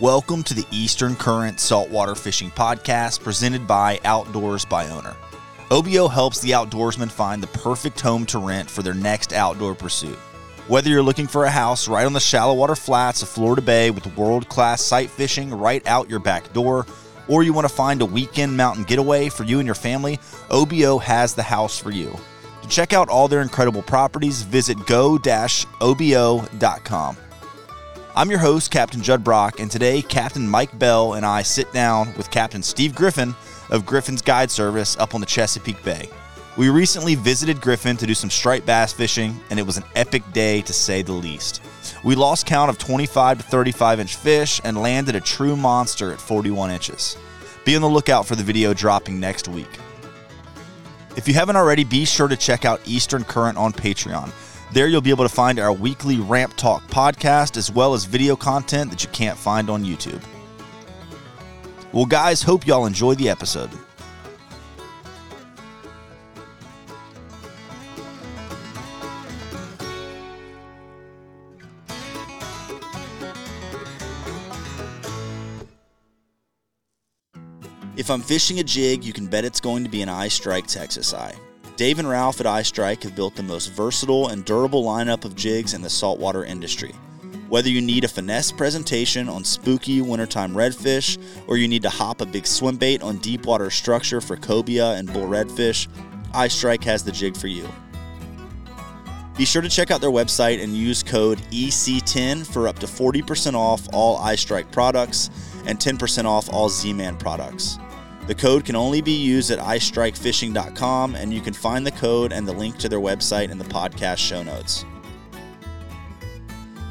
Welcome to the Eastern Current Saltwater Fishing Podcast presented by Outdoors by Owner. OBO helps the outdoorsman find the perfect home to rent for their next outdoor pursuit. Whether you're looking for a house right on the shallow water flats of Florida Bay with world class sight fishing right out your back door, or you want to find a weekend mountain getaway for you and your family, OBO has the house for you. To check out all their incredible properties, visit go obo.com. I'm your host, Captain Judd Brock, and today Captain Mike Bell and I sit down with Captain Steve Griffin of Griffin's Guide Service up on the Chesapeake Bay. We recently visited Griffin to do some striped bass fishing, and it was an epic day to say the least. We lost count of 25 to 35 inch fish and landed a true monster at 41 inches. Be on the lookout for the video dropping next week. If you haven't already, be sure to check out Eastern Current on Patreon. There you'll be able to find our weekly Ramp Talk podcast as well as video content that you can't find on YouTube. Well, guys, hope y'all enjoy the episode. If I'm fishing a jig, you can bet it's going to be an iStrike Texas Eye. Dave and Ralph at iStrike have built the most versatile and durable lineup of jigs in the saltwater industry. Whether you need a finesse presentation on spooky wintertime redfish, or you need to hop a big swim bait on deep water structure for cobia and bull redfish, iStrike has the jig for you. Be sure to check out their website and use code EC10 for up to 40% off all iStrike products and 10% off all Z Man products. The code can only be used at iStrikeFishing.com, and you can find the code and the link to their website in the podcast show notes.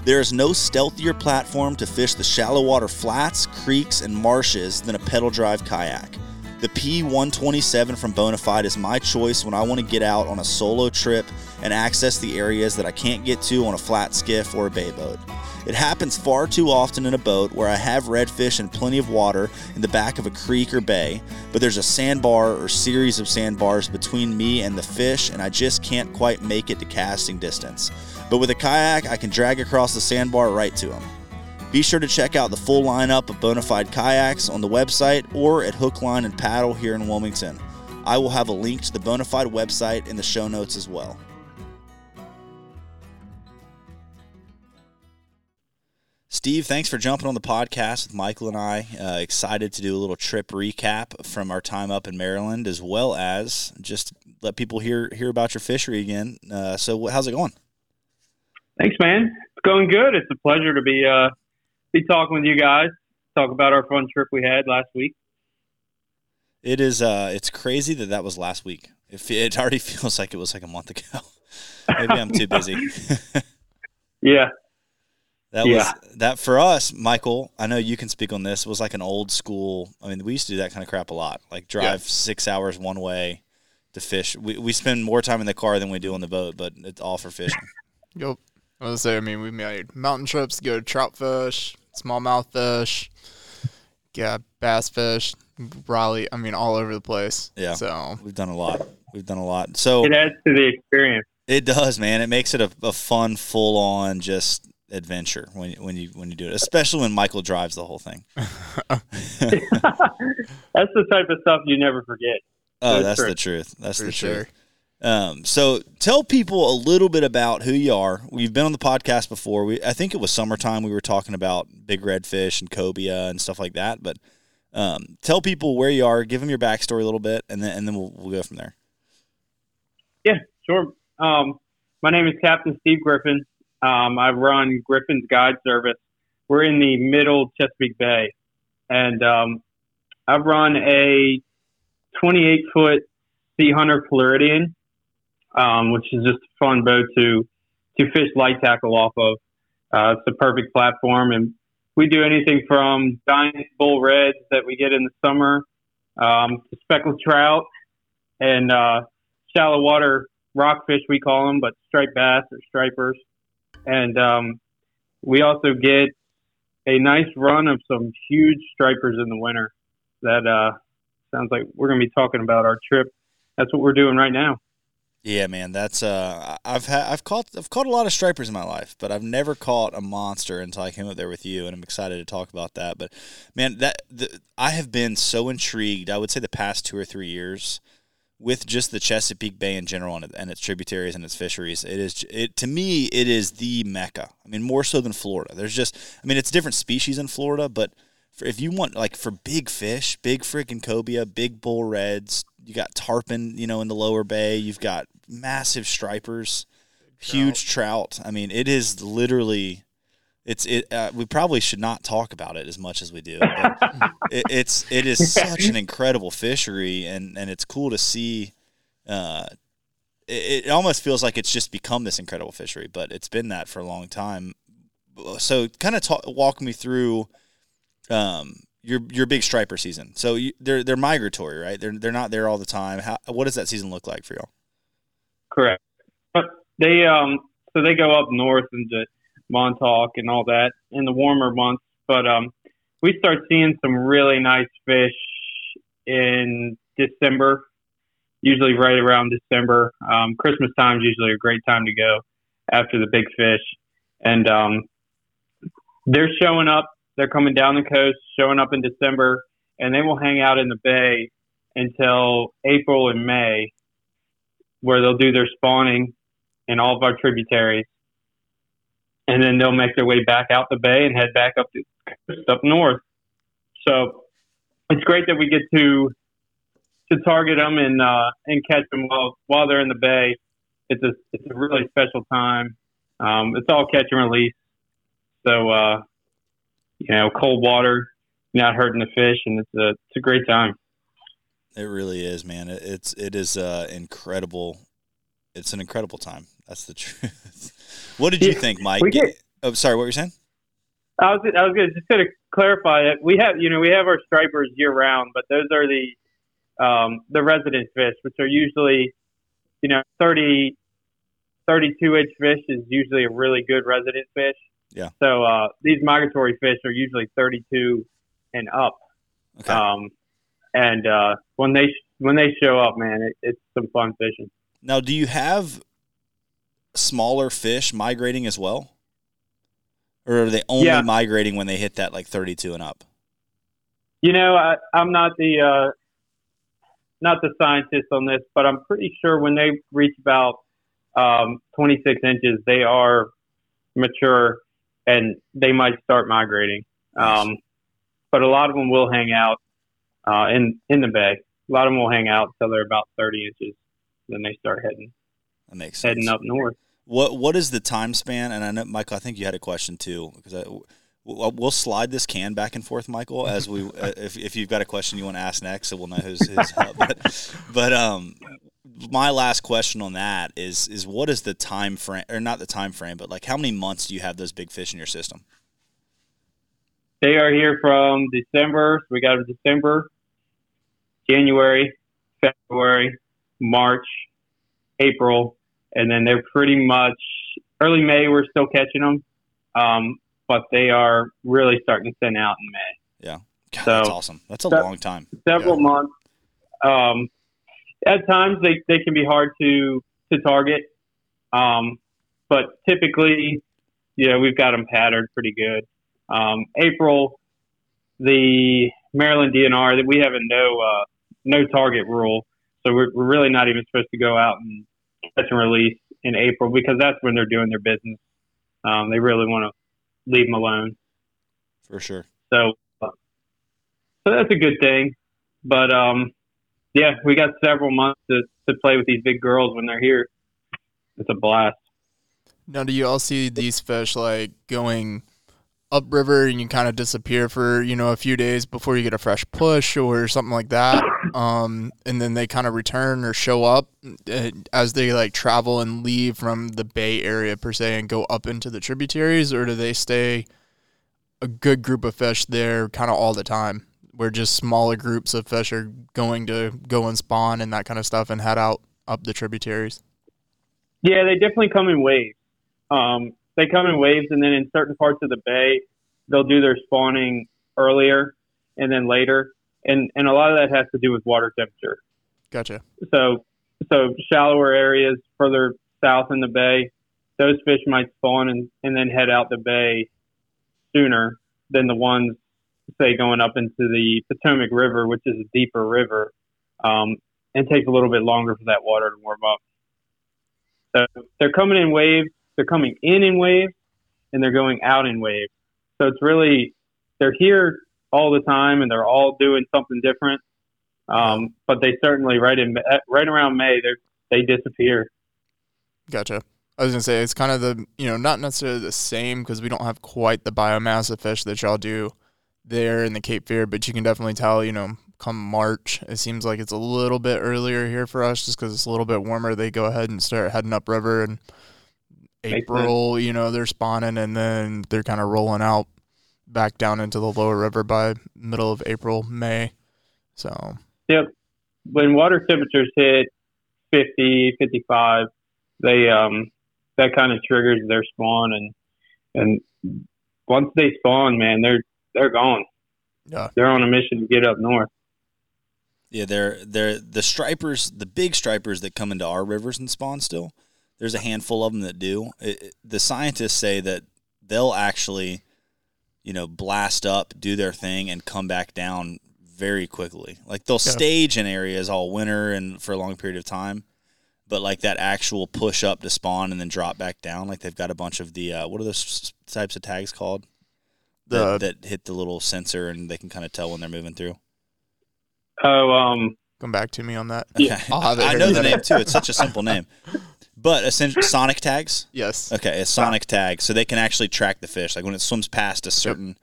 There is no stealthier platform to fish the shallow water flats, creeks, and marshes than a pedal drive kayak. The P127 from Bonafide is my choice when I want to get out on a solo trip and access the areas that I can't get to on a flat skiff or a bay boat. It happens far too often in a boat where I have redfish and plenty of water in the back of a creek or bay, but there's a sandbar or series of sandbars between me and the fish, and I just can't quite make it to casting distance. But with a kayak, I can drag across the sandbar right to them. Be sure to check out the full lineup of Bonafide kayaks on the website or at Hook, Line, and Paddle here in Wilmington. I will have a link to the Bonafide website in the show notes as well. Steve, thanks for jumping on the podcast with Michael and I. Uh, excited to do a little trip recap from our time up in Maryland, as well as just let people hear hear about your fishery again. Uh, so, how's it going? Thanks, man. It's going good. It's a pleasure to be uh, be talking with you guys. Talk about our fun trip we had last week. It is. Uh, it's crazy that that was last week. It, it already feels like it was like a month ago. Maybe I'm too busy. yeah, that yeah. was that for us, Michael. I know you can speak on this. Was like an old school. I mean, we used to do that kind of crap a lot. Like drive yeah. six hours one way to fish. We we spend more time in the car than we do on the boat, but it's all for fishing. yep. I was say. I mean, we made mountain trips to go to trout fish, smallmouth fish, yeah, bass fish, Raleigh. I mean, all over the place. Yeah. So we've done a lot. We've done a lot. So it adds to the experience. It does, man. It makes it a, a fun, full on, just adventure when when you when you do it, especially when Michael drives the whole thing. that's the type of stuff you never forget. Oh, that's, the truth. That's For the sure. truth. Um, so tell people a little bit about who you are. We've been on the podcast before. We I think it was summertime. We were talking about big redfish and cobia and stuff like that. But um, tell people where you are. Give them your backstory a little bit, and then and then we'll we'll go from there. Yeah, sure. Um, my name is Captain Steve Griffin. Um, I run Griffin's Guide Service. We're in the middle Chesapeake Bay, and um, I run a 28 foot Sea Hunter Floridian, um, which is just a fun boat to to fish light tackle off of. Uh, it's a perfect platform, and we do anything from giant bull reds that we get in the summer um, to speckled trout and uh, shallow water rockfish, we call them, but striped bass or stripers and um, we also get a nice run of some huge stripers in the winter. That uh, sounds like we're going to be talking about our trip. That's what we're doing right now. Yeah, man, that's uh, I've had I've caught I've caught a lot of stripers in my life, but I've never caught a monster until I came up there with you, and I'm excited to talk about that. But man, that the, I have been so intrigued. I would say the past two or three years with just the Chesapeake Bay in general and, and its tributaries and its fisheries. It is it to me it is the mecca. I mean, more so than Florida. There's just I mean, it's different species in Florida, but for, if you want like for big fish, big freaking cobia, big bull reds, you got tarpon, you know, in the lower bay. You've got massive stripers, huge trout. I mean, it is literally. It's it. Uh, we probably should not talk about it as much as we do. It, it's it is such an incredible fishery, and and it's cool to see. Uh, it, it almost feels like it's just become this incredible fishery, but it's been that for a long time. So, kind of talk, walk me through um, your your big striper season. So you, they're they're migratory, right? They're they're not there all the time. How what does that season look like for y'all? Correct. But they um so they go up north into Montauk and all that in the warmer months. But um we start seeing some really nice fish in December, usually right around December. Um, Christmas time is usually a great time to go after the big fish, and um, they're showing up they're coming down the coast, showing up in December, and they will hang out in the bay until April and May, where they'll do their spawning in all of our tributaries, and then they'll make their way back out the bay and head back up coast up north. So it's great that we get to to target them and uh, and catch them while while they're in the bay. It's a it's a really special time. Um, it's all catch and release. So uh, you know, cold water, not hurting the fish, and it's a it's a great time. It really is, man. It, it's it is uh, incredible. It's an incredible time. That's the truth. What did you yeah, think, Mike? Get, oh, sorry. What were you saying? I was I was gonna just gonna clarify that we have you know we have our stripers year round, but those are the um, the resident fish, which are usually you know 30, 32 inch fish is usually a really good resident fish. Yeah. So uh, these migratory fish are usually 32 and up. Okay. Um, and uh, when they when they show up, man, it, it's some fun fishing. Now, do you have smaller fish migrating as well, or are they only yeah. migrating when they hit that like 32 and up? You know, I, I'm not the uh, not the scientist on this, but I'm pretty sure when they reach about um, 26 inches, they are mature and they might start migrating. Um, but a lot of them will hang out uh, in in the bay. A lot of them will hang out until they're about 30 inches. Then they start heading. That makes sense. Heading up north. What what is the time span? And I know Michael, I think you had a question too because I, we'll slide this can back and forth, Michael. As we, uh, if if you've got a question you want to ask next, so we'll know who's, who's up. But, but um, my last question on that is is what is the time frame or not the time frame, but like how many months do you have those big fish in your system? They are here from December. We got December, January, February, March, April, and then they're pretty much early May. We're still catching them, um, but they are really starting to thin out in May. Yeah, God, so, that's awesome. That's a long time. Several yeah. months. Um, at times they, they can be hard to to target, um, but typically, yeah, we've got them patterned pretty good. Um, April, the Maryland DNR that we have a no uh, no target rule, so we're, we're really not even supposed to go out and catch and release in April because that's when they're doing their business. Um, they really want to leave them alone. For sure. So, uh, so that's a good thing. But um, yeah, we got several months to, to play with these big girls when they're here. It's a blast. Now, do you all see these fish like going upriver and you kind of disappear for you know a few days before you get a fresh push or something like that, um, and then they kind of return or show up uh, as they like travel and leave from the Bay Area per se and go up into the tributaries, or do they stay a good group of fish there kind of all the time? where just smaller groups of fish are going to go and spawn and that kind of stuff and head out up the tributaries? Yeah, they definitely come in waves. Um, they come in waves, and then in certain parts of the bay, they'll do their spawning earlier and then later, and and a lot of that has to do with water temperature. Gotcha. So so shallower areas further south in the bay, those fish might spawn and, and then head out the bay sooner than the ones, say, going up into the Potomac River, which is a deeper river, um, and takes a little bit longer for that water to warm up. So they're coming in waves. They're coming in in waves, and they're going out in waves. So it's really they're here all the time, and they're all doing something different. Um, but they certainly right in right around May they they disappear. Gotcha. I was gonna say it's kind of the you know not necessarily the same because we don't have quite the biomass of fish that y'all do there in the Cape Fear, but you can definitely tell you know come March it seems like it's a little bit earlier here for us just because it's a little bit warmer. They go ahead and start heading up river and April, you know, they're spawning and then they're kind of rolling out back down into the lower river by middle of April, May. So, yep. When water temperatures hit 50, 55, they um that kind of triggers their spawn and and once they spawn, man, they're they're gone. Yeah. They're on a mission to get up north. Yeah, they're they're the stripers, the big stripers that come into our rivers and spawn still. There's a handful of them that do. It, it, the scientists say that they'll actually, you know, blast up, do their thing, and come back down very quickly. Like they'll yeah. stage in areas all winter and for a long period of time, but like that actual push up to spawn and then drop back down, like they've got a bunch of the uh, what are those types of tags called? That, that hit the little sensor and they can kind of tell when they're moving through. Oh, um, come back to me on that. Yeah, I know the name too. It's such a simple name. But essentially, sonic tags. Yes. Okay, a sonic tag, so they can actually track the fish. Like when it swims past a certain yep.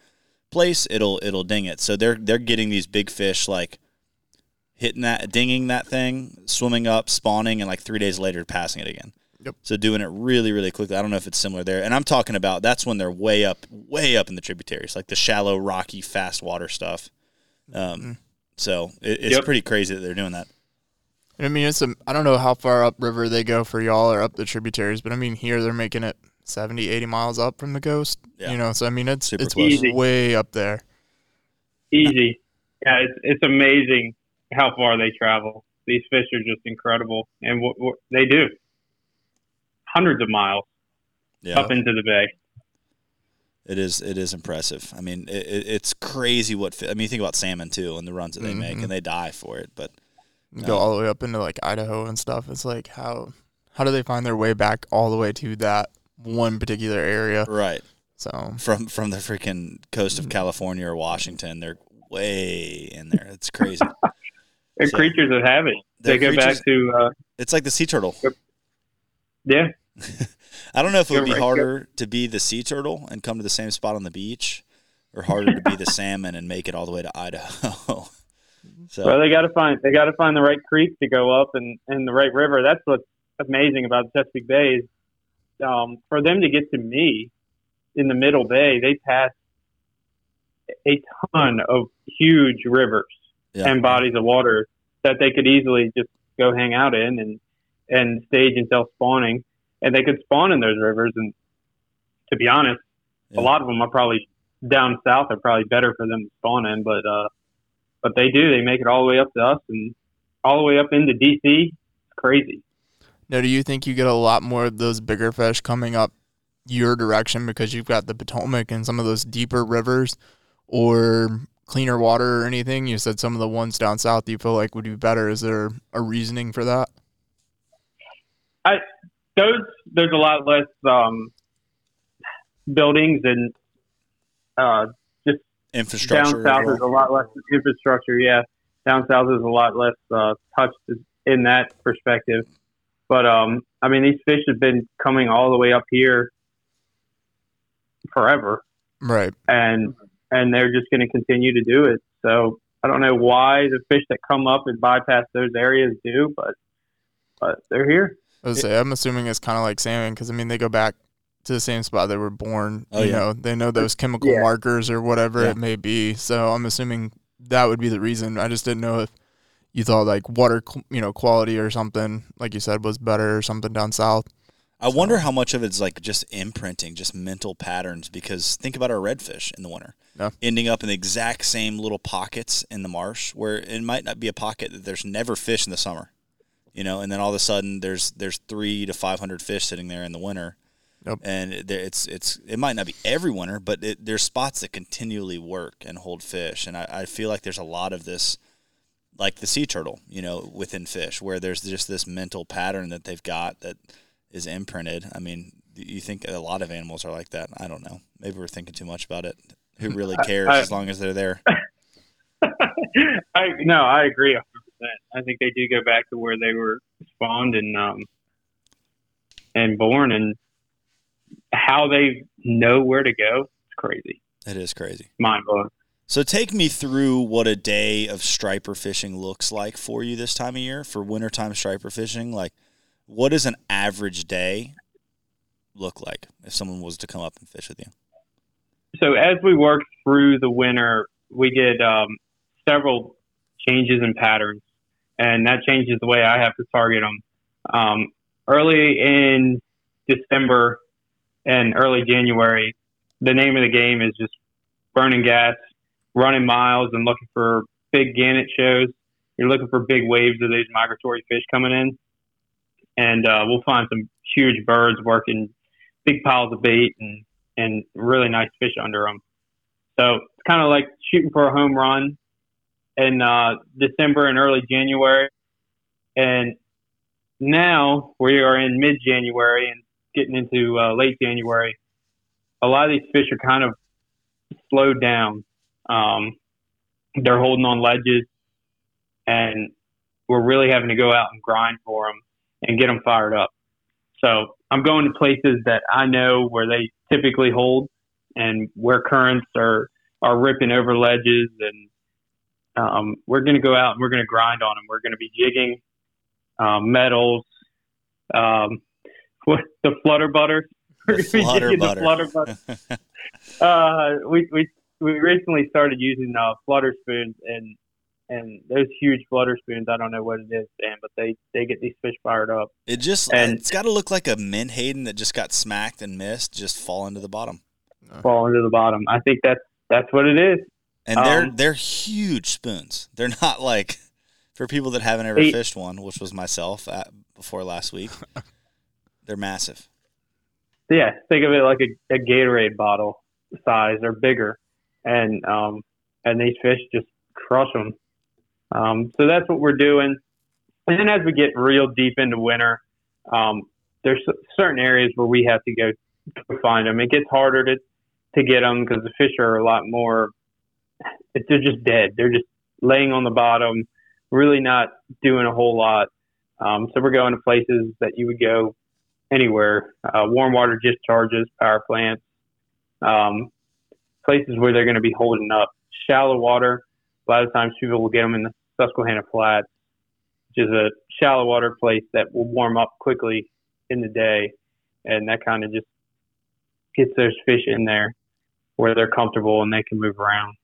place, it'll it'll ding it. So they're they're getting these big fish like hitting that, dinging that thing, swimming up, spawning, and like three days later passing it again. Yep. So doing it really, really quickly. I don't know if it's similar there. And I'm talking about that's when they're way up, way up in the tributaries, like the shallow, rocky, fast water stuff. Um, mm-hmm. So it, it's yep. pretty crazy that they're doing that. I mean, it's a, I don't know how far upriver they go for y'all or up the tributaries, but I mean, here they're making it 70, 80 miles up from the coast. Yeah. You know, so I mean, it's Super it's way up there. Easy. Yeah, it's, it's amazing how far they travel. These fish are just incredible, and what, what they do hundreds of miles yeah. up into the bay. It is it is impressive. I mean, it, it's crazy what I mean. You think about salmon too, and the runs that they mm-hmm. make, and they die for it. But go all the way up into like Idaho and stuff. It's like how how do they find their way back all the way to that one particular area? Right. So from from the freaking coast of. California or Washington, they're way in there. It's crazy. they're so, creatures of habit. They go back to. Uh, it's like the sea turtle. Yeah. I don't know if it would be harder to be the sea turtle and come to the same spot on the beach, or harder to be the salmon and make it all the way to Idaho. So well, they got to find they got to find the right creek to go up and and the right river. That's what's amazing about Chesapeake Bay is um, for them to get to me in the Middle Bay, they pass a ton of huge rivers yeah. and bodies of water that they could easily just go hang out in and and stage until spawning and they could spawn in those rivers. And to be honest, yeah. a lot of them are probably down south are probably better for them to spawn in, but uh, but they do. They make it all the way up to us and all the way up into DC. It's crazy. Now, do you think you get a lot more of those bigger fish coming up your direction because you've got the Potomac and some of those deeper rivers, or cleaner water or anything? You said some of the ones down south you feel like would be better. Is there a reasoning for that? I those there's a lot less um, buildings and uh, infrastructure. Down south is a lot less infrastructure. Yeah, down south is a lot less uh, touched in that perspective. But um, I mean, these fish have been coming all the way up here forever, right? And and they're just going to continue to do it. So I don't know why the fish that come up and bypass those areas do, but but they're here. I would say I'm assuming it's kind of like salmon because I mean they go back to the same spot they were born. Oh, you yeah. know, they know those chemical yeah. markers or whatever yeah. it may be. So I'm assuming that would be the reason. I just didn't know if you thought like water, you know, quality or something like you said was better or something down south. I so. wonder how much of it's like just imprinting, just mental patterns. Because think about our redfish in the winter, yeah. ending up in the exact same little pockets in the marsh where it might not be a pocket that there's never fish in the summer you know, and then all of a sudden there's there's three to five hundred fish sitting there in the winter, Yep. and it- it's it's it might not be every winter, but it, there's spots that continually work and hold fish, and I, I feel like there's a lot of this, like the sea turtle, you know, within fish, where there's just this mental pattern that they've got that is imprinted. I mean, you think a lot of animals are like that? I don't know. Maybe we're thinking too much about it. Who really cares I- as long as they're there? I no, I agree 100. percent I think they do go back to where they were spawned and um and born, and how they know where to go. It's crazy, It is crazy. mind blowing. So take me through what a day of striper fishing looks like for you this time of year for wintertime striper fishing. Like, what does an average day look like if someone was to come up and fish with you? so as we work through the winter, we get um, several changes in patterns, and that changes the way I have to target them. Um, early in December and early January, the name of the game is just burning gas, running miles, and looking for big gannet shows. You're looking for big waves of these migratory fish coming in, and uh, we'll find some huge birds working big piles of bait and and really nice fish under them. So it's kind of like shooting for a home run in uh, December and early January. And now we are in mid January and getting into uh, late January. A lot of these fish are kind of slowed down. Um, they're holding on ledges, and we're really having to go out and grind for them and get them fired up. So I'm going to places that I know where they typically hold and where currents are are ripping over ledges and um, we're going to go out and we're going to grind on them. We're going to be jigging um, metals, um, what the flutter butter. We're The gonna be flutter jigging the butter. flutter butter. uh, we we we recently started using uh, flutter spoons and and those huge flutter spoons. I don't know what it is, Dan, but they they get these fish fired up. It just And- it's got to look like a menhaden that just got smacked and missed, just fall into the bottom. fall into the bottom. I think that's that's what it is. And they're Um, they're huge spoons. They're not like for people that haven't ever Eight- fished one, which was myself at, before last week. they're massive. Yeah, think of it like a, a Gatorade bottle size or bigger, and um, and these fish just crush them. Um, so that's what we're doing. And then as we get real deep into winter, um, there's certain areas where we have to go to find them. It gets harder to to get them because the fish are a lot more. They're just dead. They're just laying on the bottom, really not doing a whole lot. Um, so we're going to places that you would go anywhere. Uh, warm water discharges, power plants, um, places where they're going to be holding up. Shallow water. A lot of times people will get them in the Susquehanna Flats, which is a shallow water place that will warm up quickly in the day, and that kind of just gets those fish in there where they're comfortable and they can move around.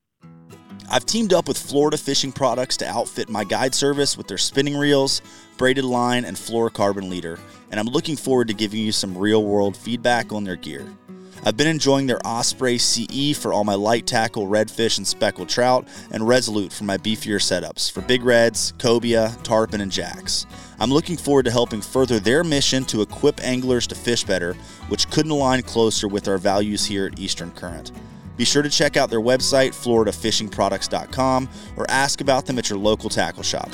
I've teamed up with Florida Fishing Products to outfit my guide service with their spinning reels, braided line, and fluorocarbon leader, and I'm looking forward to giving you some real world feedback on their gear. I've been enjoying their Osprey CE for all my light tackle, redfish, and speckled trout, and Resolute for my beefier setups for big reds, cobia, tarpon, and jacks. I'm looking forward to helping further their mission to equip anglers to fish better, which couldn't align closer with our values here at Eastern Current. Be sure to check out their website, floridafishingproducts.com, or ask about them at your local tackle shop.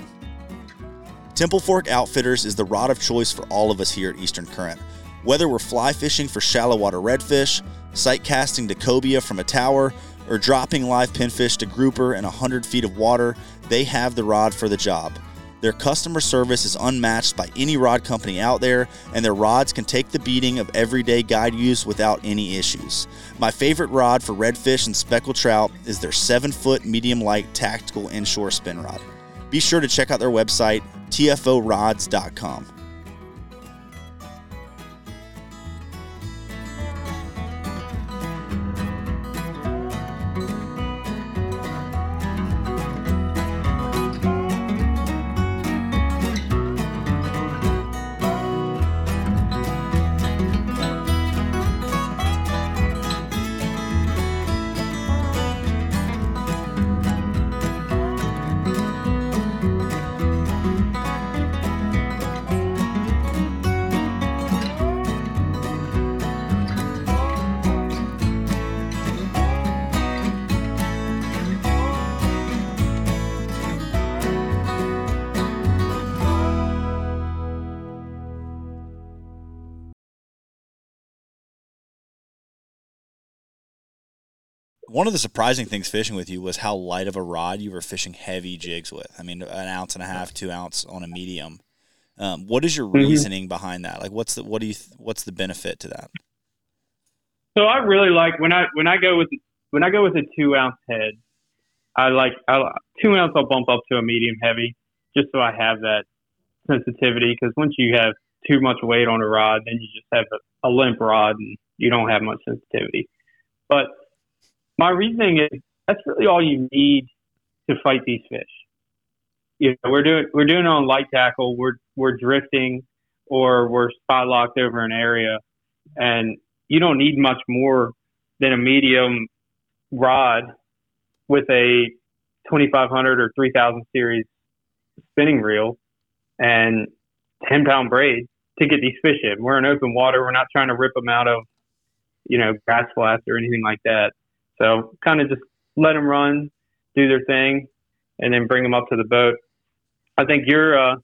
Temple Fork Outfitters is the rod of choice for all of us here at Eastern Current. Whether we're fly fishing for shallow water redfish, sight casting to cobia from a tower, or dropping live pinfish to grouper in 100 feet of water, they have the rod for the job. Their customer service is unmatched by any rod company out there, and their rods can take the beating of everyday guide use without any issues. My favorite rod for redfish and speckled trout is their 7 foot medium light tactical inshore spin rod. Be sure to check out their website, tforods.com. one of the surprising things fishing with you was how light of a rod you were fishing heavy jigs with. I mean, an ounce and a half, two ounce on a medium. Um, what is your Mm-hmm. reasoning behind that? Like, what's the what do you what's the benefit to that? So I really like when I when I go with when I go with a two ounce head, I like I, two ounce. I'll bump up to a medium heavy just so I have that sensitivity. Because once you have too much weight on a rod, then you just have a, a limp rod and you don't have much sensitivity. But my reasoning is that's really all you need to fight these fish. You know, we're doing we're doing on light tackle. We're we're drifting or we're spot locked over an area, and you don't need much more than a medium rod with a 2500 or 3000 series spinning reel and 10 pound braid to get these fish in. We're in open water. We're not trying to rip them out of, you know, grass flats or anything like that. So kind of just let them run, do their thing, and then bring them up to the boat. I think you're, uh,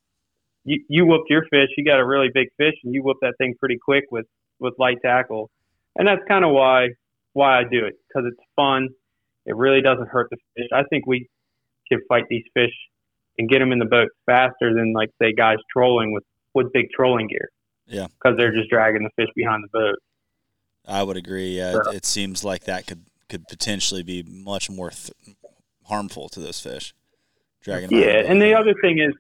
you, you whooped your fish. You got a really big fish and you whooped that thing pretty quick with, with light tackle. And that's kind of why, why I do it because it's fun. It really doesn't hurt the fish. I think we can fight these fish and get them in the boat faster than like say guys trolling with, with big trolling gear. Yeah. Because they're just dragging the fish behind the boat. I would agree. Yeah, it, it seems like that could could potentially be much more th- harmful to those fish. Out Yeah, and the other thing is,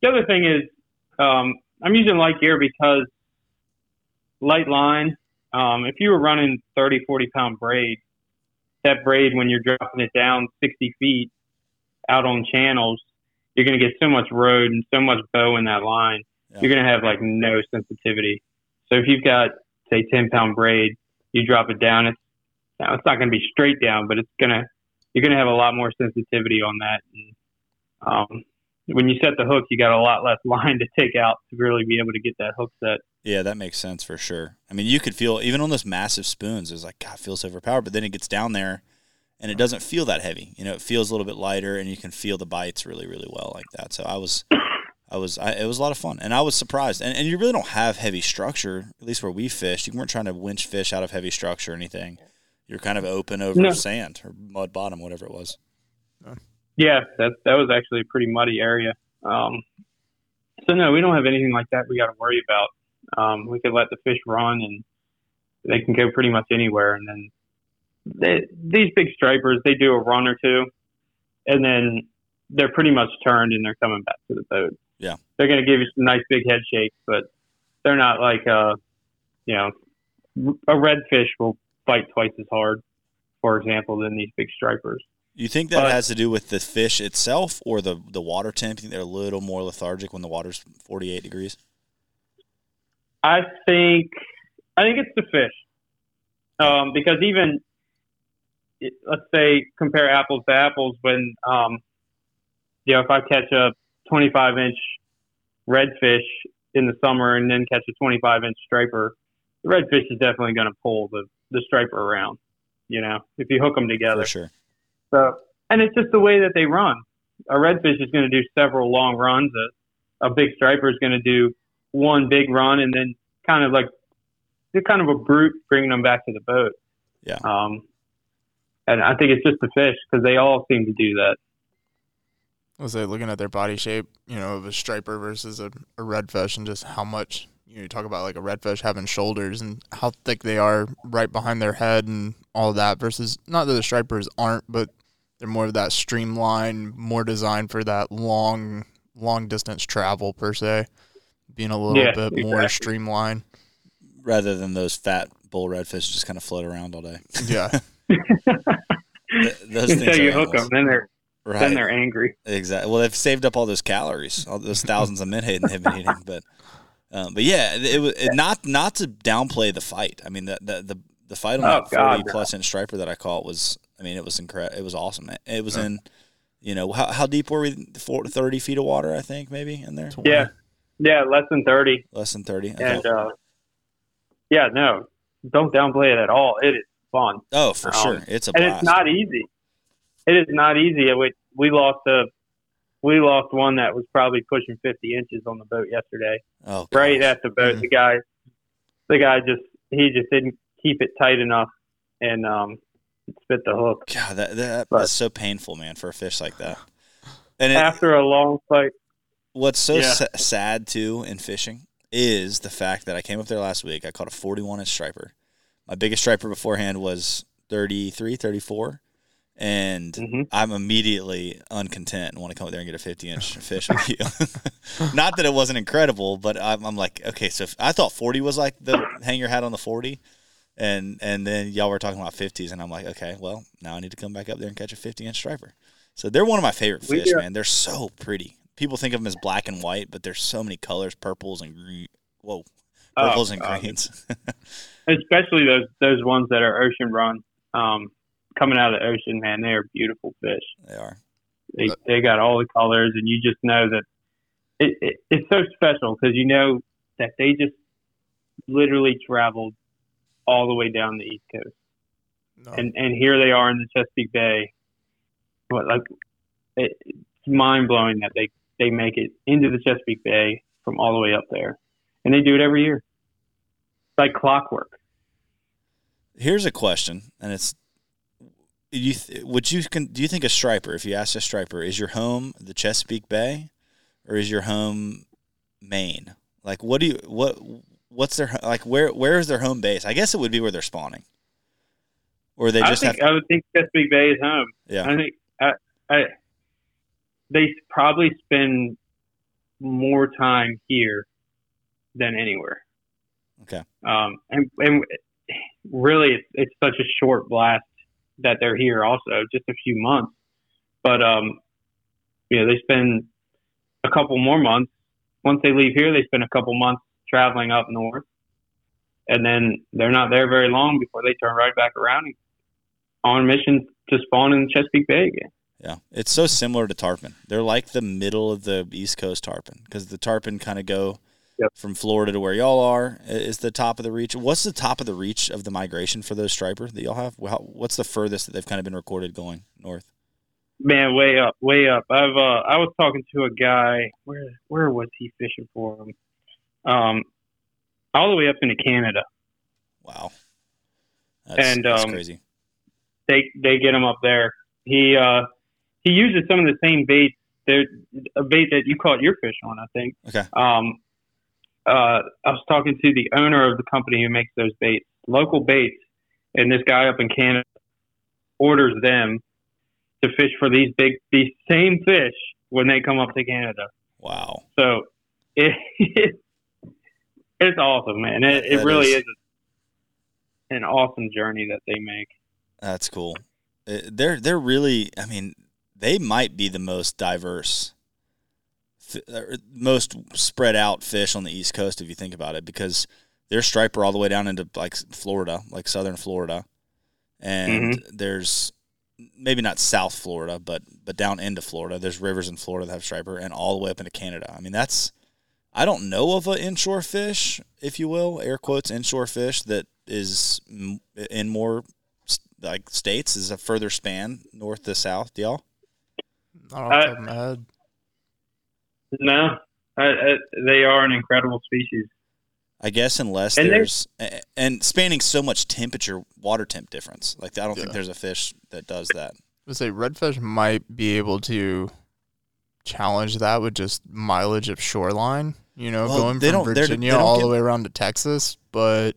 the other thing is, um, I'm using light gear because light line. Um, if you were running 30, 40 pound braid, that braid when you're dropping it down 60 feet out on channels, you're going to get so much road and so much bow in that line. Yeah. You're going to have like no sensitivity. So if you've got say 10 pound braid, you drop it down. It's now it's not going to be straight down, but it's gonna you're going to have a lot more sensitivity on that. And, um, when you set the hook, you got a lot less line to take out to really be able to get that hook set. Yeah, that makes sense for sure. I mean, you could feel even on those massive spoons, it's like God feels overpowered, but then it gets down there and it doesn't feel that heavy. You know, it feels a little bit lighter, and you can feel the bites really, really well like that. So I was, I was, I, it was a lot of fun, and I was surprised. And, and you really don't have heavy structure, at least where we fished. You weren't trying to winch fish out of heavy structure or anything. You're kind of open over No. sand or mud bottom, whatever it was. Yeah, that that was actually a pretty muddy area. Um, so no, we don't have anything like that we got to worry about. Um, we could let the fish run and they can go pretty much anywhere. And then they, these big stripers, they do a run or two, and then they're pretty much turned and they're coming back to the boat. Yeah. they're going to give you some nice big head shakes, but they're not like uh, you know, a redfish will bite twice as hard, for example, than these big stripers. You think that But- has to do with the fish itself or the the water temp? You think they're a little more lethargic when the water's 48 degrees? I think I think it's the fish, um, because even let's say compare apples to apples when um, you know if I catch a 25 inch redfish in the summer and then catch a 25 inch striper, the redfish is definitely going to pull the the striper around. You know, if you hook them together. For sure. So, and it's just the way that they run. A redfish is going to do several long runs. A, a big striper is going to do one big run and then kind of like they're kind of a brute bringing them back to the boat. Yeah. Um, and I think it's just the fish because they all seem to do that. I was say looking at their body shape, you know, of a striper versus a, a redfish, and just how much you know, you talk about like a redfish having shoulders and how thick they are right behind their head and all that versus not that the stripers aren't, but they're more of that streamlined, more designed for that long, long distance travel per se, being a little Yeah, bit more streamlined. Rather than those fat bull redfish just kind of float around all day. Yeah, Th- those things Until you are hook them, then they're Right. then they're angry. Exactly. Well, they've saved up all those calories, all those thousands of menhaden they've been eating. But, um, but yeah, it was it, not not to downplay the fight. I mean, the the the, the fight on Oh, that God, forty no. plus inch striper that I caught was, I mean, it was incredible. It was awesome. It, it was in, you know, how how deep were we? Four, Thirty feet of water, I think, maybe in there. Yeah, yeah, less than thirty. Less than thirty. Okay. And uh, yeah, no, don't downplay it at all. It is fun. oh, for um, sure, it's a and blast. it's not easy. It is not easy. We we lost a we lost one that was probably pushing 50 inches on the boat yesterday. oh, Right gosh. at the boat, Mhm. the guy the guy just he just didn't keep it tight enough, and um, spit the hook. God, that, that But- that's so painful, man, for a fish like that. And it, After a long fight, what's so Yeah. sa- sad too in fishing is the fact that I came up there last week. I caught a 41 inch striper. My biggest striper beforehand was 33, 34. And Mhm. I'm immediately uncontent and want to come up there and get a 50 inch fish with you. Not that it wasn't incredible, but I'm, I'm like, okay, so I thought 40 was like the hang your hat on the 40. And and then y'all were talking about 50s, and I'm like, okay, well, now I need to come back up there and catch a 50 inch striper. So they're one of my favorite fish, man. They're so pretty. People think of them as black and white, but there's so many colors, purples and green. Whoa, Oh, purples and God. greens. especially those those ones that are ocean run, um, coming out of the ocean, man, they are beautiful fish. they are. They they got all the colors, and you just know that it, it it's so special because you know that they just literally traveled all the way down the east coast, No. and and here they are in the Chesapeake Bay. What like it, it's mind blowing that they they make it into the Chesapeake Bay from all the way up there, and they do it every year. It's like clockwork. Here's a question, and it's you th- would you con- do you think a striper, if you ask a striper, is your home the Chesapeake Bay, or is your home Maine? Like, what do you what what's their like where where is their home base? I guess it would be where they're spawning, or they I just think have I would think Chesapeake Bay is home. yeah I think I, I they probably spend more time here than anywhere. okay Um, and and really, it's, it's such a short blast that they're here. Also, just a few months, but um, you know, they spend a couple more months. Once they leave here, they spend a couple months traveling up north, and then they're not there very long before they turn right back around on mission to spawn in Chesapeake Bay again. Yeah, it's so similar to tarpon. They're like the middle of the East Coast tarpon because the tarpon kind of go Yep. from Florida to where y'all are is the top of the reach. What's the top of the reach of the migration for those striper that y'all have? What's the furthest that they've kind of been recorded going north? Man, way up, way up. I've uh, I was talking to a guy. Where where was he fishing for him? Um, all the way up into Canada. Wow, that's, And, that's um, crazy. They they get him up there. He uh he uses some of the same baits. They're a bait that you caught your fish on, I think. Okay, Um, uh, I was talking to the owner of the company who makes those baits, local baits, and this guy up in Canada orders them to fish for these big, these same fish when they come up to Canada. wow. So it, it's awesome, man. It, it really is. is an awesome journey that they make. That's cool. Uh, They're they're really. I mean, they might be the most diverse, Uh, most spread out fish on the East Coast if you think about it, because they're striper all the way down into like Florida, like southern Florida, and mm-hmm. there's maybe not South Florida, but but down into Florida. There's rivers in Florida that have striper, and all the way up into Canada. I mean, that's I don't know of an inshore fish, if you will, air quotes inshore fish that is in more like states is a further span north to south. Do y'all? I don't off the top of my head. No, I, I, they are an incredible species. I guess unless And there's a- and spanning so much temperature, water temp difference. Like I don't think there's a fish that does that. I would say redfish might be able to challenge that with just mileage of shoreline. You know, Well, going they from don't- Virginia they all get- the way around to Texas. But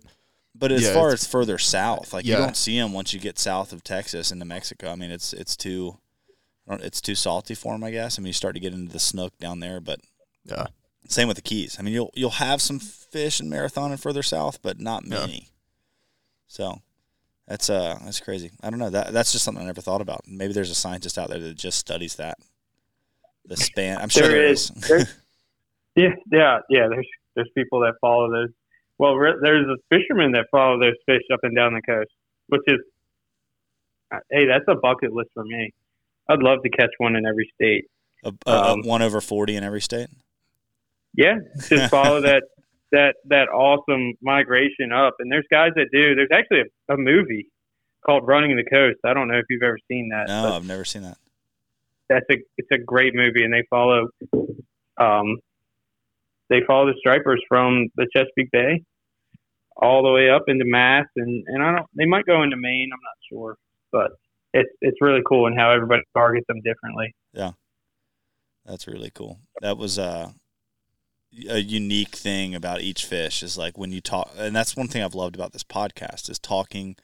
But as Yeah, far as further south, like you don't see them once you get south of Texas into Mexico. I mean, it's it's too I don't- it's too salty for them, I guess. I mean, you start to get into the snook down there, but yeah, same with the Keys. I mean, you'll you'll have some fish in Marathon and further south, but not Yeah. many. So that's uh that's crazy. I don't know. That that's just something I never thought about. Maybe there's a scientist out there that just studies that. The span. I'm sure There there is. is. Yeah, yeah, yeah. There's there's people that follow those. Well, re- there's a fishermen that follow those fish up and down the coast, which is, uh, hey, that's a bucket list for me. I'd love to catch one in every state. Um, one over forty in every state. Yeah, just follow that that that awesome migration up. And there's guys that do. There's actually a, a movie called Running the Coast. I don't know if you've ever seen that. No, I've never seen that. that's a it's a great movie, and they follow um they follow the stripers from the Chesapeake Bay all the way up into Mass, and and I don't they might go into Maine. I'm not sure, but it's it's really cool and how everybody targets them differently. Yeah, that's really cool. That was uh, a unique thing about each fish is like when you talk, and that's one thing I've loved about this podcast is talking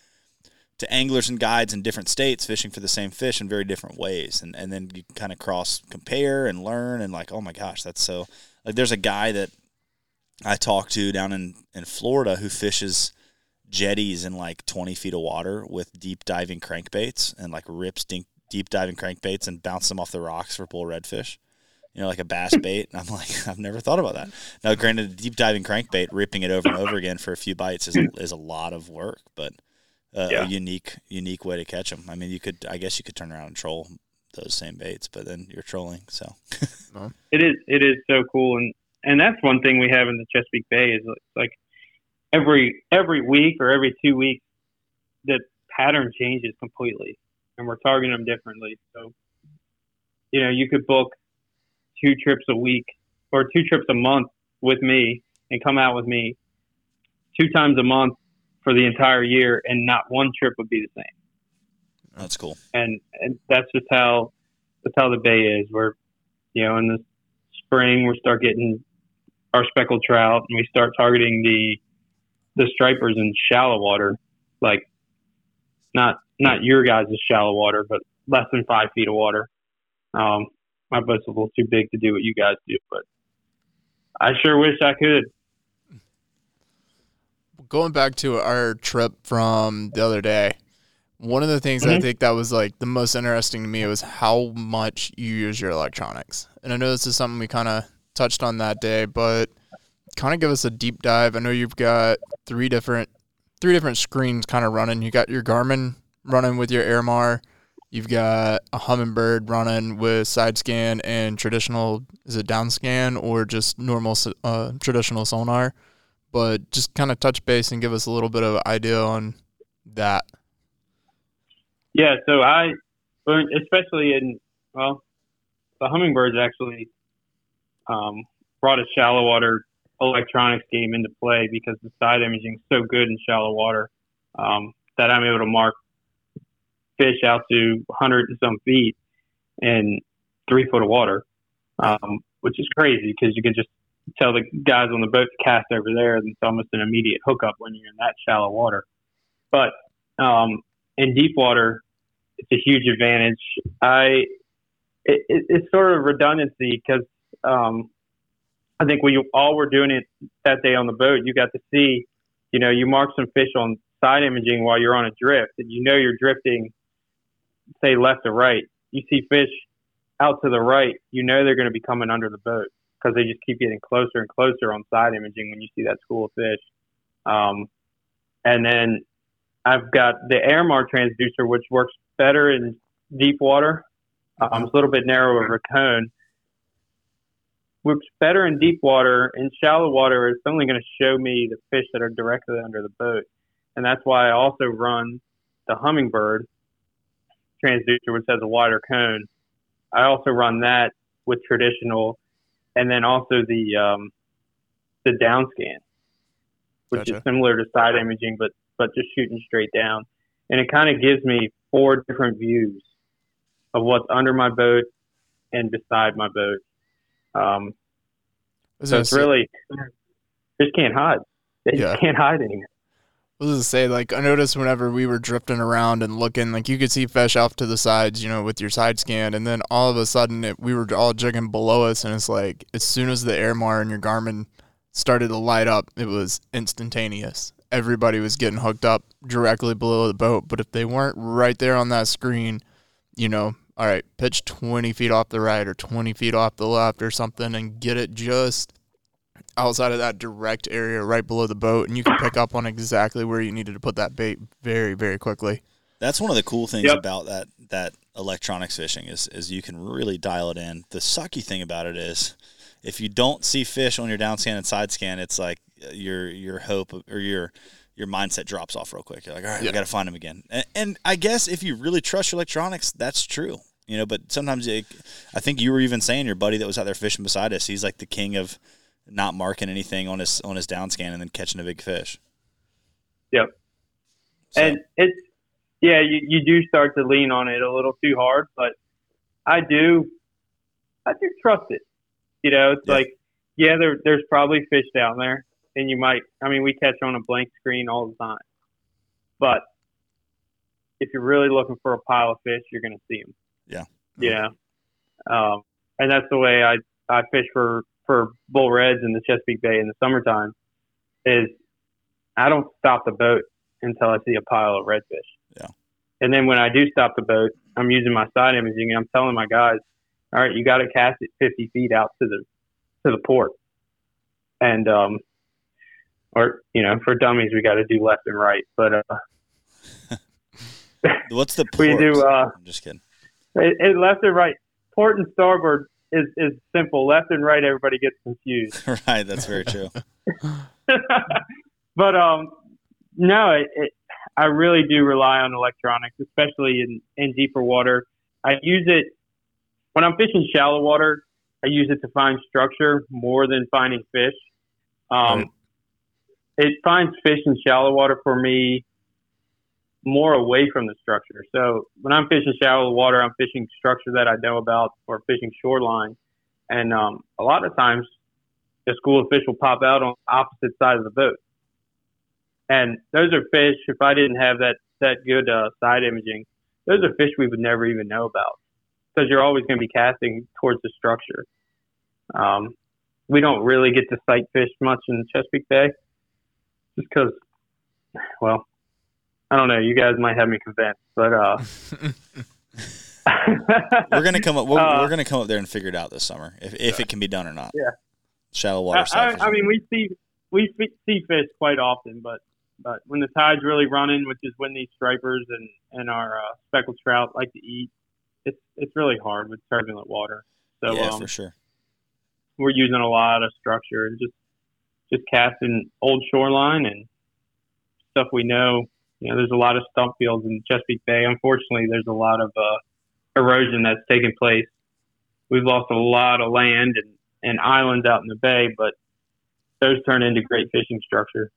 to anglers and guides in different states fishing for the same fish in very different ways and, and then you kind of cross compare and learn and like oh my gosh that's so like there's a guy that i talked to down in, in florida who fishes jetties in like 20 feet of water with deep diving crankbaits and like rips deep, deep diving crankbaits and bounce them off the rocks for bull redfish you know like a bass bait and i'm like i've never thought about that now granted a deep diving crankbait ripping it over and over again for a few bites is, is a lot of work but uh, Yeah. a unique unique way to catch them. I mean, you could I guess you could turn around and troll those same baits, but then you're trolling. So It is it is so cool, and and that's one thing we have in the Chesapeake Bay is like every every week or every two weeks, the pattern changes completely, and we're targeting them differently. So, you know, you could book two trips a week or two trips a month with me and come out with me two times a month for the entire year, and not one trip would be the same that's cool. and and that's just how that's how the bay is. We're you know in the spring we start getting our speckled trout and we start targeting the the stripers in shallow water, like not not your guys' shallow water, but less than five feet of water. Um, my boat's a little too big to do what you guys do, but I sure wish I could. going back to our trip from the other day, one of the things I Mhm. think that was like the most interesting to me was how much you use your electronics. And I know this is something we kind of touched on that day, but kind of give us a deep dive. I know you've got three different three different screens kind of running. You got your Garmin running with your Airmar. You've got a Humminbird running with side scan and traditional is it down scan or just normal uh, traditional sonar but just kind of touch base and give us a little bit of idea on that. Yeah, so I, especially in well, the Humminbirds actually um, brought a shallow water electronics game into play because the side imaging is so good in shallow water um, that I'm able to mark fish out to 100 and some feet in three foot of water, um, which is crazy because you can just tell the guys on the boat to cast over there, and it's almost an immediate hookup when you're in that shallow water. But um, in deep water, it's a huge advantage. I it, it, it's sort of redundancy because um, I think we all were doing it that day on the boat. You got to see, you know, you mark some fish on side imaging while you're on a drift, and you know you're drifting, say left or right. You see fish out to the right, you know they're going to be coming under the boat because they just keep getting closer and closer on side imaging when you see that school of fish. Um, and then I've got the Airmar transducer, which works better in deep water. Um, it's a little bit narrower of a cone. Works better in deep water. In shallow water, it's only going to show me the fish that are directly under the boat. And that's why I also run the Humminbird transducer, which has a wider cone. I also run that with traditional, and then also the um, the down scan, which Gotcha. is similar to side imaging, but but just shooting straight down. And it kind of gives me four different views of what's under my boat and beside my boat. Um, so it's say- really just can't hide. They Yeah. just can't hide anymore. I was gonna say, like, I noticed whenever we were drifting around and looking, like, you could see fish off to the sides, you know, with your side scan, and then all of a sudden, it, we were all jigging below us, and it's like, as soon as the Airmar and your Garmin started to light up, it was instantaneous. Everybody was getting hooked up directly below the boat, but if they weren't right there on that screen, you know, all right, pitch 20 feet off the right or 20 feet off the left or something, and get it just outside of that direct area right below the boat and you can pick up on exactly where you needed to put that bait very very quickly That's one of the cool things Yep. about that that electronics fishing is is you can really dial it in. The sucky thing about it is if you don't see fish on your down scan and side scan, it's like your your hope or your your mindset drops off real quick. You're like, all right, Yeah. we got to find them again. And, and I guess if you really trust your electronics, that's true. You know, but sometimes it, I think you were even saying your buddy that was out there fishing beside us, he's like the king of not marking anything on his on his down scan and then catching a big fish. Yep. So- And it's yeah, you, you do start to lean on it a little too hard, but I do, I do trust it. You know, it's Yeah. like, yeah, there, there's probably fish down there, and you might. I mean, we catch on a blank screen all the time, but if you're really looking for a pile of fish, you're going to see them. Yeah. Know, um, and that's the way I I fish for for bull reds in the Chesapeake Bay in the summertime. Is I don't stop the boat until I see a pile of redfish. Yeah. And then when I do stop the boat, I'm using my side imaging and I'm telling my guys, all right, you got to cast it 50 feet out to the to the port, and um, or you know, for dummies, we got to do left and right. But uh, What's the point we do uh, I'm just kidding. it, it left and right. Port and starboard is is simple. Left and right, everybody gets confused. right, that's very true. but um, no, it, it, I really do rely on electronics, especially in in deeper water. I use it when I'm fishing shallow water. I use it to find structure more than finding fish. Um, Right. It finds fish in shallow water for me more away from the structure. So when I'm fishing shallow water, I'm fishing structure that I know about or fishing shoreline. And um, a lot of times, the school of fish will pop out on opposite side of the boat. And those are fish. If I didn't have that that good uh, side imaging, those are fish we would never even know about because you're always going to be casting towards the structure. Um, we don't really get to sight fish much in Chesapeake Bay, just because. Well, I don't know. You guys might have me convinced, but uh, We're gonna come up. We're, Uh, we're gonna come up there and figure it out this summer if if it can be done or not. Yeah. Shallow water. I, selfish. I mean, we see we see fish quite often, but but when the tide's really running, which is when these stripers and and our uh, speckled trout like to eat, it's it's really hard with turbulent water. So yeah, um, for sure. we're using a lot of structure and just just casting old shoreline and stuff we know. You know, there's a lot of stump fields in Chesapeake Bay. Unfortunately, there's a lot of uh, erosion that's taken place. We've lost a lot of land and, and islands out in the bay, but those turn into great fishing structure.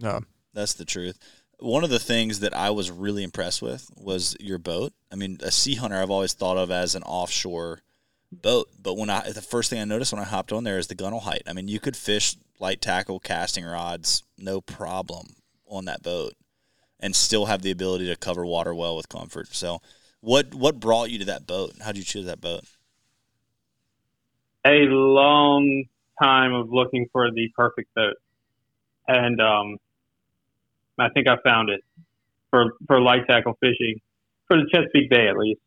No. That's the truth. One of the things that I was really impressed with was your boat. I mean, a sea hunter I've always thought of as an offshore boat, but when I the first thing I noticed when I hopped on there is the gunnel height. I mean, you could fish light tackle, casting rods, no problem on that boat, and still have the ability to cover water well with comfort. So, what what brought you to that boat? How did you choose that boat? a long time of looking for the perfect boat, and um, I think I found it for for light tackle fishing for the Chesapeake Bay at least,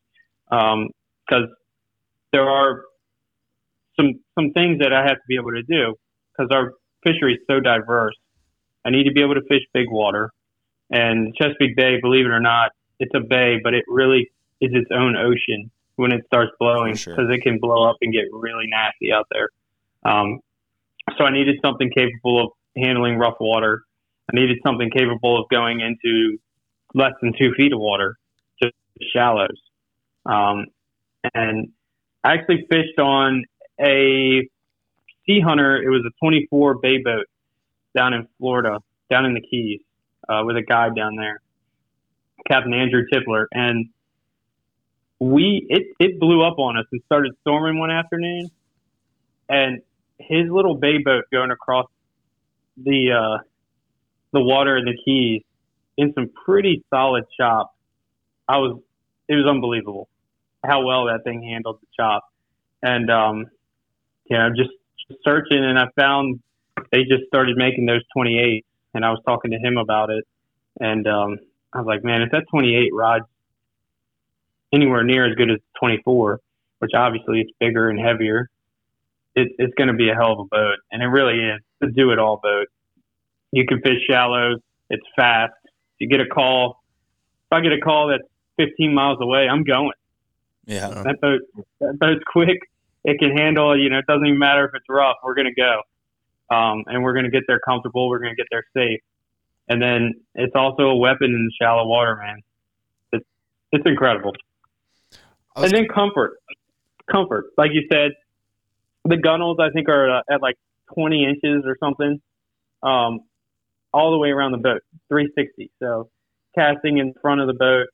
because there are some some things that I have to be able to do because our fishery is so diverse. I need to be able to fish big water, and Chesapeake Bay, believe it or not, it's a bay, but it really is its own ocean when it starts blowing For sure. because it can blow up and get really nasty out there. Um, so I needed something capable of handling rough water. I needed something capable of going into less than two feet of water, just shallows. Um, and I actually fished on a sea hunter. It was a 24 bay boat down in Florida, down in the Keys, uh, with a guide down there, Captain Andrew Tipler, and we it it blew up on us and started storming one afternoon, and his little bay boat going across the uh, the water in the Keys in some pretty solid chop. I was it was unbelievable how well that thing handled the chop, and um, yeah, just, just searching and I found they just started making those 28, and I was talking to him about it, and um, I was like, man, if that 28 rides anywhere near as good as 24, which obviously it's bigger and heavier, it, it's going to be a hell of a boat, and it really is a do-it-all boat. You can fish shallows. It's fast. You get a call. If I get a call that's 15 miles away, I'm going. Yeah, That boat, that boat's quick. It can handle. You know, it doesn't even matter if it's rough. We're going to go, um, and we're going to get there comfortable. We're going to get there safe. And then it's also a weapon in shallow water, man. It's it's incredible. Was- and then comfort, comfort. Like you said, the gunnels I think are uh, at like 20 inches or something, um, all the way around the boat, 360. So casting in front of the boat,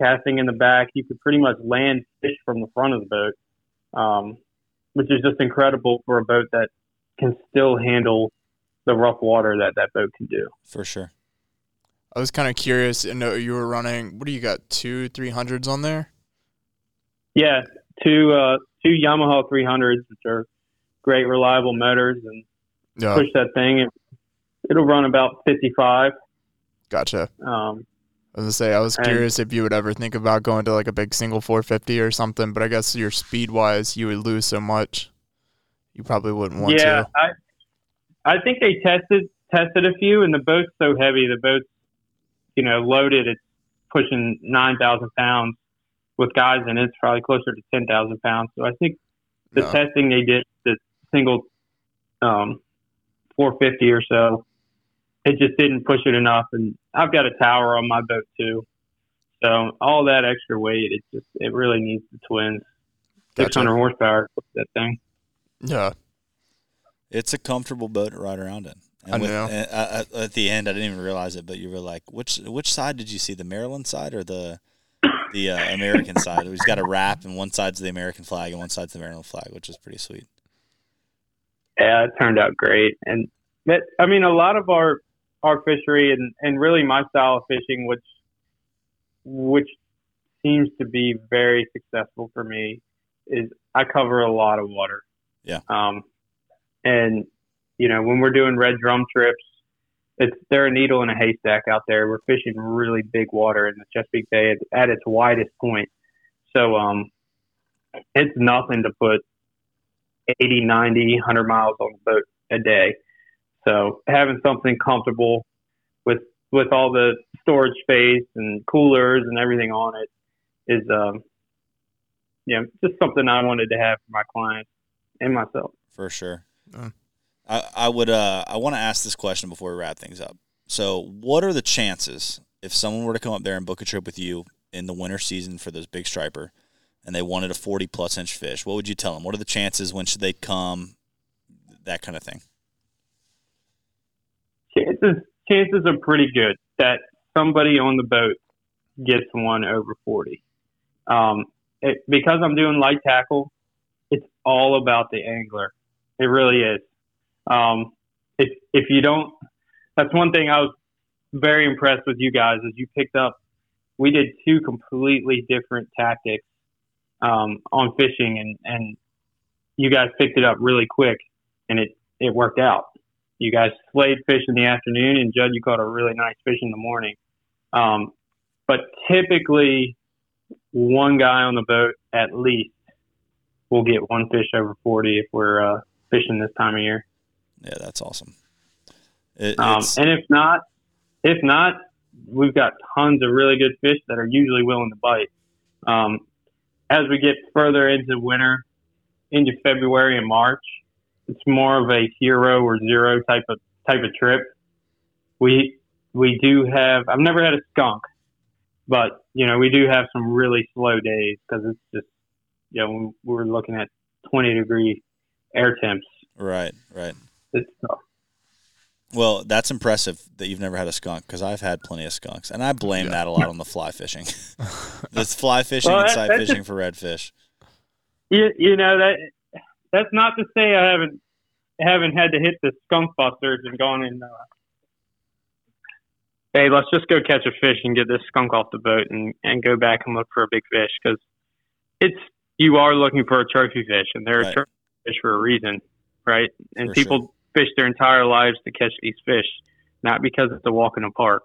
casting in the back. You could pretty much land fish from the front of the boat, um, which is just incredible for a boat that can still handle the rough water that that boat can do. For sure. I was kind of curious. I know you were running. What do you got? Two, three hundreds on there? Yeah, two uh, two Yamaha 300s, which are great, reliable motors, and Yeah. push that thing. It, it'll run about 55. Gotcha. Um, I was gonna say I was And- curious if you would ever think about going to like a big single 450 or something, but I guess your speed wise, you would lose so much. You probably wouldn't want yeah, to. Yeah, I I think they tested tested a few, and the boat's so heavy. The boat's you know loaded. It's pushing nine thousand pounds with guys it. It's probably closer to ten thousand pounds. So I think the No. testing they did the single um, 450 or so, it just didn't push it enough. And I've got a tower on my boat too, so all that extra weight, it just it really needs the twins. Gotcha. 600 horsepower, that thing. Yeah. It's a comfortable boat to ride around in. And I with- know. uh, uh, at the end, I didn't even realize it, but you were like, which which side did you see? The Maryland side or the the uh, American side? He's got a wrap, and one side's the American flag, and one side's the Maryland flag, which is pretty sweet. yeah, it turned out great. And that, I mean, a lot of our our fishery and and really my style of fishing, which which seems to be very successful for me, is I cover a lot of water. Yeah. Um, and you know, when we're doing red drum trips, it's they're a needle in a haystack out there. We're fishing really big water in the Chesapeake Bay at, at its widest point. So um, it's nothing to put 80, 90, 100 miles on the boat a day. So having something comfortable with with all the storage space and coolers and everything on it is um yeah, just something I wanted to have for my clients and myself. For sure. Uh. I, I would uh I want to ask this question before we wrap things up. So, what are the chances if someone were to come up there and book a trip with you in the winter season for those big striper, and they wanted a forty plus inch fish? What would you tell them? What are the chances? When should they come? That kind of thing. Chances chances are pretty good that somebody on the boat gets one over forty. Um, it, because I'm doing light tackle, it's all about the angler. It really is. Um, if if you don't, that's one thing I was very impressed with you guys is you picked up. We did two completely different tactics um, on fishing, and and you guys picked it up really quick, and it it worked out. You guys slayed fish in the afternoon, and Judd, you caught a really nice fish in the morning. Um, but typically, one guy on the boat at least will get one fish over 40 if we're uh, fishing this time of year. Yeah, that's awesome. It, Um, and if not, if not, we've got tons of really good fish that are usually willing to bite. Um, as we get further into winter, into February and March, it's more of a hero or zero type of type of trip. We we do have. I've never had a skunk, but you know we do have some really slow days because it's just you know we're looking at 20 degree air temps. right, right. It's tough. Well, that's impressive that you've never had a skunk because I've had plenty of skunks, and I blame Yeah. that a lot on the fly fishing. That's fly fishing Well, and that- sight that's fishing for redfish. You, you know that that's not to say I haven't haven't had to hit the skunk busters and gone in. Uh, hey, let's just go catch a fish and get this skunk off the boat and and go back and look for a big fish because it's you are looking for a trophy fish and they're Right. a trophy fish for a reason, right? And For people fish their entire lives to catch these fish, not because it's a walk in the park.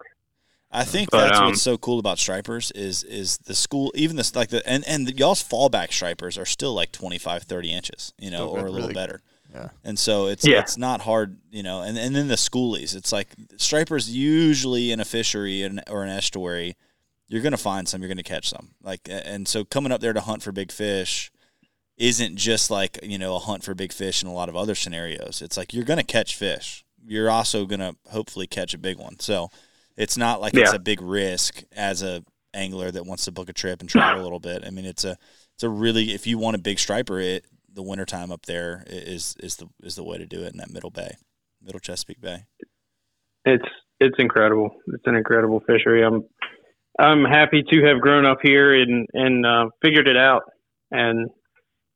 I think But, that's um, what's so cool about stripers is is the school even this like the and and the, y'all's fallback stripers are still like 25 30 inches you know or a little really- better. yeah. and so it's Yeah. it's not hard you know and and then the schoolies it's like stripers usually in a fishery and or an estuary you're gonna find some you're gonna catch some. Like and so coming up there to hunt for big fish isn't just like you know a hunt for big fish in a lot of other scenarios. It's like you're gonna catch fish. You're also gonna hopefully catch a big one. So it's not like it's a big risk as a angler that wants to book a trip and travel a little bit. I mean, it's a it's a really if you want a big striper, it the wintertime up there is is is the is the way to do it in that middle bay, middle Chesapeake Bay. It's it's incredible. It's an incredible fishery. I'm I'm happy to have grown up here and and uh, figured it out. And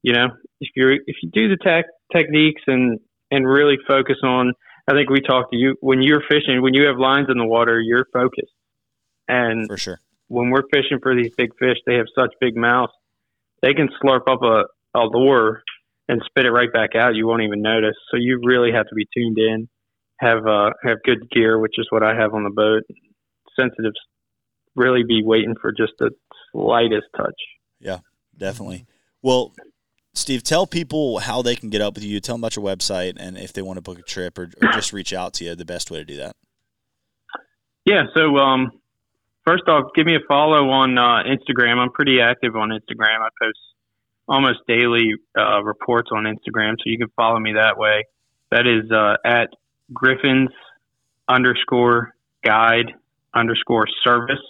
you know, if you if you do the tech techniques and and really focus on, I think we talked to you when you're fishing. When you have lines in the water, you're focused. And for sure, when we're fishing for these big fish, they have such big mouths. They can slurp up a, a lure and spit it right back out. You won't even notice. So you really have to be tuned in, have uh, have good gear, which is what I have on the boat. Sensitive, really be waiting for just the slightest touch. Yeah, definitely. Well, Steve, tell people how they can get up with you. Tell them about your website and if they want to book a trip or, or just reach out to you, the best way to do that. Yeah. So, um, first off, give me a follow on uh, Instagram. I'm pretty active on Instagram. I post almost daily uh, reports on Instagram, so you can follow me that way. That is uh, at Griffins underscore guide underscore service,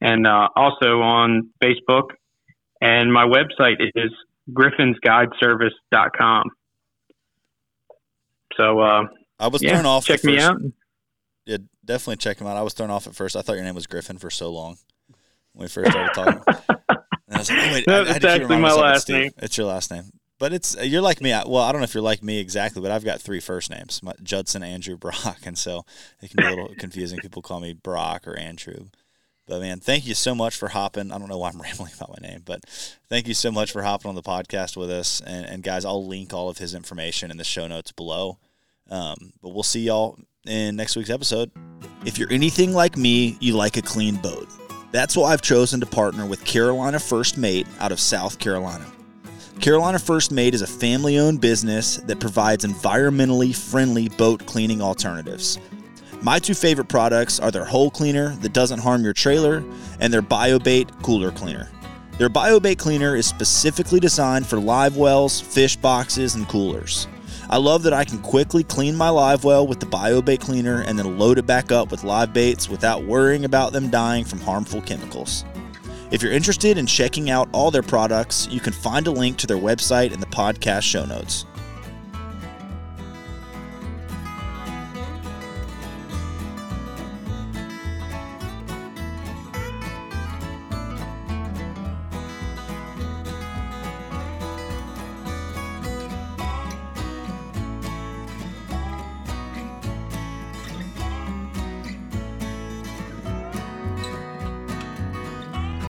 and uh, also on Facebook. And my website is griffinsguideservice.com. So uh, I was yeah, thrown off. Check me out. Yeah, definitely check him out. I was thrown off at first. I thought your name was Griffin for so long when we first started talking. And I was like, oh, wait, no, I, it's actually my last name. It's your last name. But it's you're like me. Well, I don't know if you're like me exactly, but I've got three first names: Judson, Andrew, Brock, and so it can be a little confusing. People call me Brock or Andrew. But man, thank you so much for hopping. I don't know why I'm rambling about my name, but thank you so much for hopping on the podcast with us. And, and guys, I'll link all of his information in the show notes below. Um, but we'll see y'all in next week's episode. If you're anything like me, you like a clean boat. That's why I've chosen to partner with Carolina First Mate out of South Carolina. Carolina First Mate is a family owned business that provides environmentally friendly boat cleaning alternatives. My two favorite products are their hole cleaner that doesn't harm your trailer and their BioBait cooler cleaner. Their BioBait cleaner is specifically designed for live wells, fish boxes, and coolers. I love that I can quickly clean my live well with the BioBait cleaner and then load it back up with live baits without worrying about them dying from harmful chemicals. If you're interested in checking out all their products, you can find a link to their website in the podcast show notes.